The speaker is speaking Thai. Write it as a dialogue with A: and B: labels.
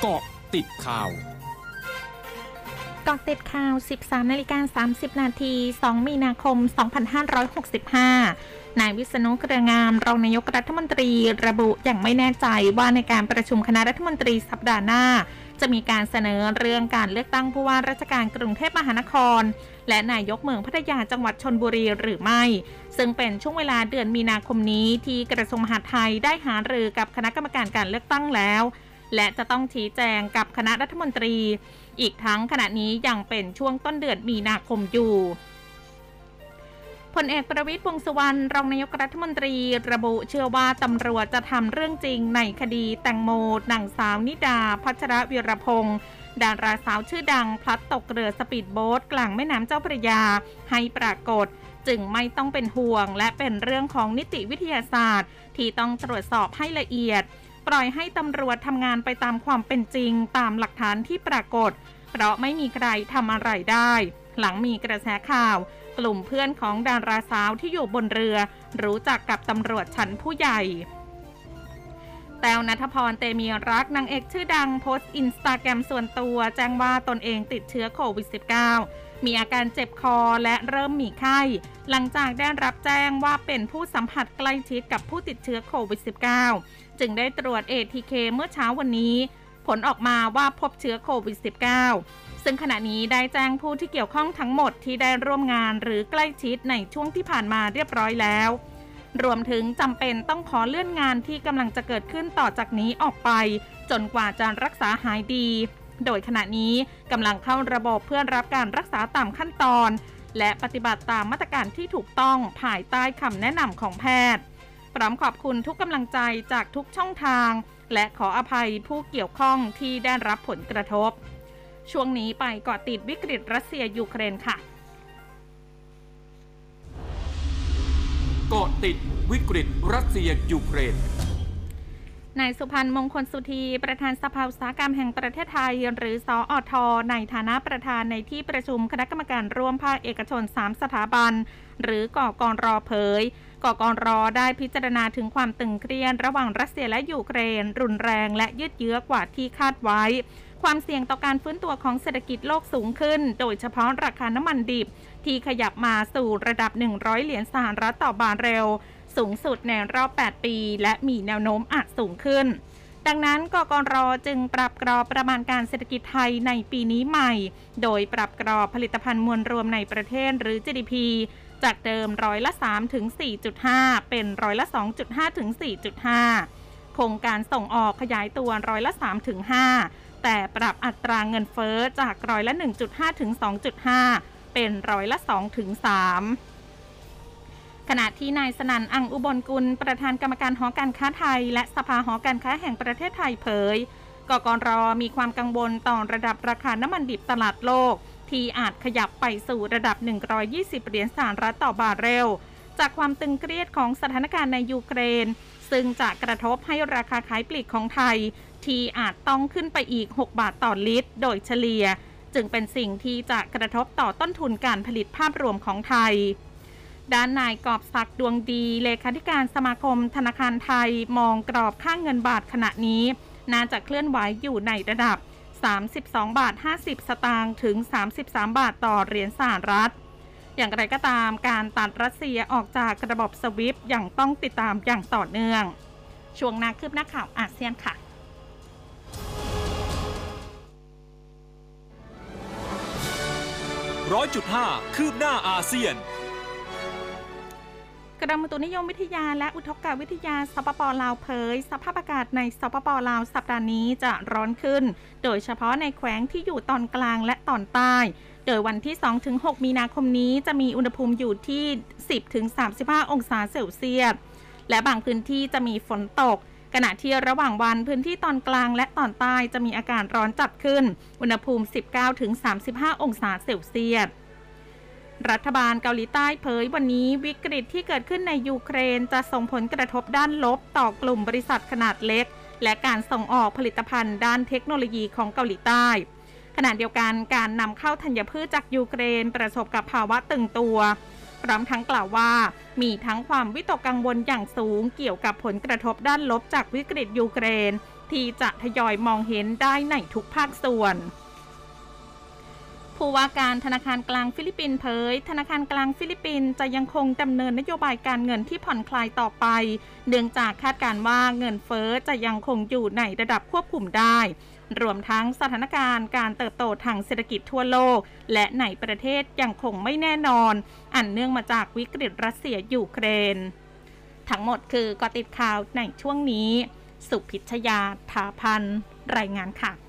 A: เกาะติดข่าว
B: กาะติดข่าว 13 นาฬิกา 30 นาที 2 มีนาคม 2565 นายวิษณุเครืองาม รองนายกรัฐมนตรีระบุอย่างไม่แน่ใจว่าในการประชุมคณะรัฐมนตรีสัปดาห์หน้า จะมีการเสนอเรื่องการเลือกตั้งผู้ว่าราชการกรุงเทพมหานคร และนายกเมืองพัทยาจังหวัดชนบุรีหรือไม่ ซึ่งเป็นช่วงเวลาเดือนมีนาคมนี้ที่กระทรวงมหาดไทยได้หารือกับคณะกรรมการการเลือกตั้งแล้ว และจะต้องชี้แจงกับคณะรัฐมนตรี อีกทั้งขณะนี้ยังเป็นช่วงต้นเดือนมีนาคมอยู่พลเอกประวิตรวงสุวรรณรองนายกรัฐมนตรี ระบุเชื่อว่าตำรวจจะทำเรื่องจริงในคดีแตงโมนางสาวนิดา พัชรวิรพงศ์ดาราสาวชื่อดัง พลัดตกเรือสปีดโบ๊ทกลางแม่น้ำเจ้าพระยา ให้ปรากฏ จึงไม่ต้องเป็นห่วง และเป็นเรื่องของนิติวิทยาศาสตร์ ที่ต้องตรวจสอบให้ละเอียด ปล่อยให้ตำรวจทำงานไปตามความเป็นจริงตามหลักฐานที่ปรากฏ เพราะไม่มีใครทำอะไรได้ หลังมีกระแสข่าว กลุ่มเพื่อนของดาราสาวที่อยู่บนเรือ รู้จักกับตำรวจชั้นผู้ใหญ่ แต้วนัทพรเตมีรักนางเอกชื่อดังโพสต์อินสตาแกรมส่วนตัว แจ้งว่าตนเองติดเชื้อโควิด -19 มีอาการเจ็บคอและเริ่มมีไข้ หลังจากได้รับแจ้งว่าเป็นผู้สัมผัสใกล้ชิดกับผู้ติดเชื้อโควิด -19 จึงได้ตรวจ ATK เมื่อเช้าวันนี้ ผลออกมาว่าพบเชื้อโควิด -19 ซึ่งขณะนี้ได้แจ้งผู้ที่เกี่ยวข้องทั้งหมดที่ได้ร่วมงานหรือใกล้ชิดในช่วงที่ผ่านมาเรียบร้อยแล้ว รวมถึงจำเป็นต้องขอเลื่อนงานที่กำลังจะเกิดขึ้นต่อจากนี้ออกไป จนกว่าจะรักษาหายดี โดยขณะนี้กำลังเข้าระบบเพื่อรับการรักษาตามขั้นตอน และปฏิบัติตามมาตรการที่ถูกต้องภายใต้คำแนะนำของแพทย์พร้อมขอบคุณทุกกำลังใจจากทุกช่องทาง และขออภัยผู้เกี่ยวข้องที่ได้รับผลกระทบ ช่วงนี้ไปเกาะติดวิกฤตรัสเซียยูเครนค่ะ
A: เกาะติดวิกฤตรัสเซียยูเครน
B: นายสุพันธ์มงคลสุธี ประธานสภาอุตสาหกรรมแห่งประเทศไทย หรือสออท ในฐานะประธานในที่ประชุมคณะกรรมการร่วมภาคเอกชน 3 สถาบัน หรือกอกรอเผยกอกรอได้พิจารณาถึงความตึงเครียดระหว่างรัสเซียและยูเครน รุนแรงและยืดเยื้อกว่าที่คาดไว้ ความเสี่ยงต่อการฟื้นตัวของเศรษฐกิจโลกสูงขึ้น โดยเฉพาะราคาน้ำมันดิบ ที่ขยับมาสู่ระดับ 100 เหรียญสหรัฐต่อบาร์เรล สูงสุดในรอบ 8 ปี และมีแนวโน้มอาจสูงขึ้น ดังนั้นกกรจึงปรับกรอบประมาณการเศรษฐกิจไทยในปีนี้ใหม่ โดยปรับกรอบผลิตภัณฑ์มวลรวมในประเทศหรือ GDP จากเดิมร้อยละ3ถึง4.5 เป็นร้อยละ 2.5 ถึง 4.5 โครงการส่งออกขยายตัวร้อยละ3ถึง5 แต่ปรับอัตราเงินเฟ้อจากร้อยละ 1.5 ถึง 2.5 เป็นร้อยละ 2 ถึง 3 ขณะที่นายสนั่นอังอุบลกุล ประธานกรรมการหอการค้าไทย และสภาหอการค้าแห่งประเทศไทยเผยกกรมีความกังวลต่อระดับราคาน้ำมันดิบตลาดโลก ที่อาจขยับไปสู่ระดับ 120 เหรียญสหรัฐต่อบาร์เรล จากความตึงเครียดของสถานการณ์ในยูเครน ซึ่งจะกระทบให้ราคาขายปลีกของไทย ที่อาจต้องขึ้นไปอีก 6 บาทต่อลิตร โดยเฉลี่ย จึงเป็นสิ่งที่จะกระทบต่อต้นทุนการผลิตภาพรวมของไทย ด้านนายกอบศักดิ์ดวงดี เลขาธิการสมาคมธนาคารไทยมองกรอบค่างเงินบาทขณะนี้ น่าจะเคลื่อนไหวอยู่ในระดับ 32 บาท 50 สตางค์ถึง 33 บาทต่อเหรียญสหรัฐอย่างไรก็ตามการตัดรัสเซียออกจากระบบสวิฟต์อย่างต้องติดตามอย่างต่อเนื่อง ช่วงนาคืบหน้าข่าวอาเซียนค่ะ
A: ร้อยจุดห้าคืบหน้าอาเซียน
B: กรมอุตุนิยมวิทยาและอุทกวิทยาสปปลาวเผย สภาพอากาศในสปปลาวสัปดาห์นี้จะร้อนขึ้น โดยเฉพาะในแขวงที่อยู่ตอนกลางและตอนใต้โดยวันที่ 2-6 มีนาคมนี้จะมีอุณหภูมิอยู่ที่ 10-35 องศาเซลเซียส และบางพื้นที่จะมีฝนตก ขณะที่ระหว่างวันพื้นที่ตอนกลางและตอนใต้จะมีอากาศร้อนจัดขึ้น อุณหภูมิ 19-35 องศาเซลเซียสรัฐบาลเกาหลีใต้เผยวันนี้วิกฤตที่เกิดขึ้นในยูเครนจะส่งผลกระทบด้านลบต่อกลุ่มบริษัทขนาดเล็ก และการส่งออกผลิตภัณฑ์ด้านเทคโนโลยีของเกาหลีใต้ ขณะเดียวกันการนำเข้าธัญพืชจากยูเครนประสบกับภาวะตึงตัว พร้อมทั้งกล่าวว่า มีทั้งความวิตกกังวลอย่างสูงเกี่ยวกับผลกระทบด้านลบจากวิกฤตยูเครน ที่จะทยอยมองเห็นได้ในทุกภาคส่วน ผู้ว่าการธนาคารกลางฟิลิปปินส์เผย ธนาคารกลางฟิลิปปินส์จะยังคงดำเนินนโยบายการเงินที่ผ่อนคลายต่อไป เนื่องจากคาดการณ์ว่าเงินเฟ้อจะยังคงอยู่ในระดับควบคุมได้ รวมทั้งสถานการณ์การเติบโตทางเศรษฐกิจทั่วโลก และในประเทศยังคงไม่แน่นอน อันเนื่องมาจากวิกฤตรัสเซียยูเครน ทั้งหมดคือกอติดข่าวในช่วงนี้ สุพิชยาถาพันรายงานค่ะ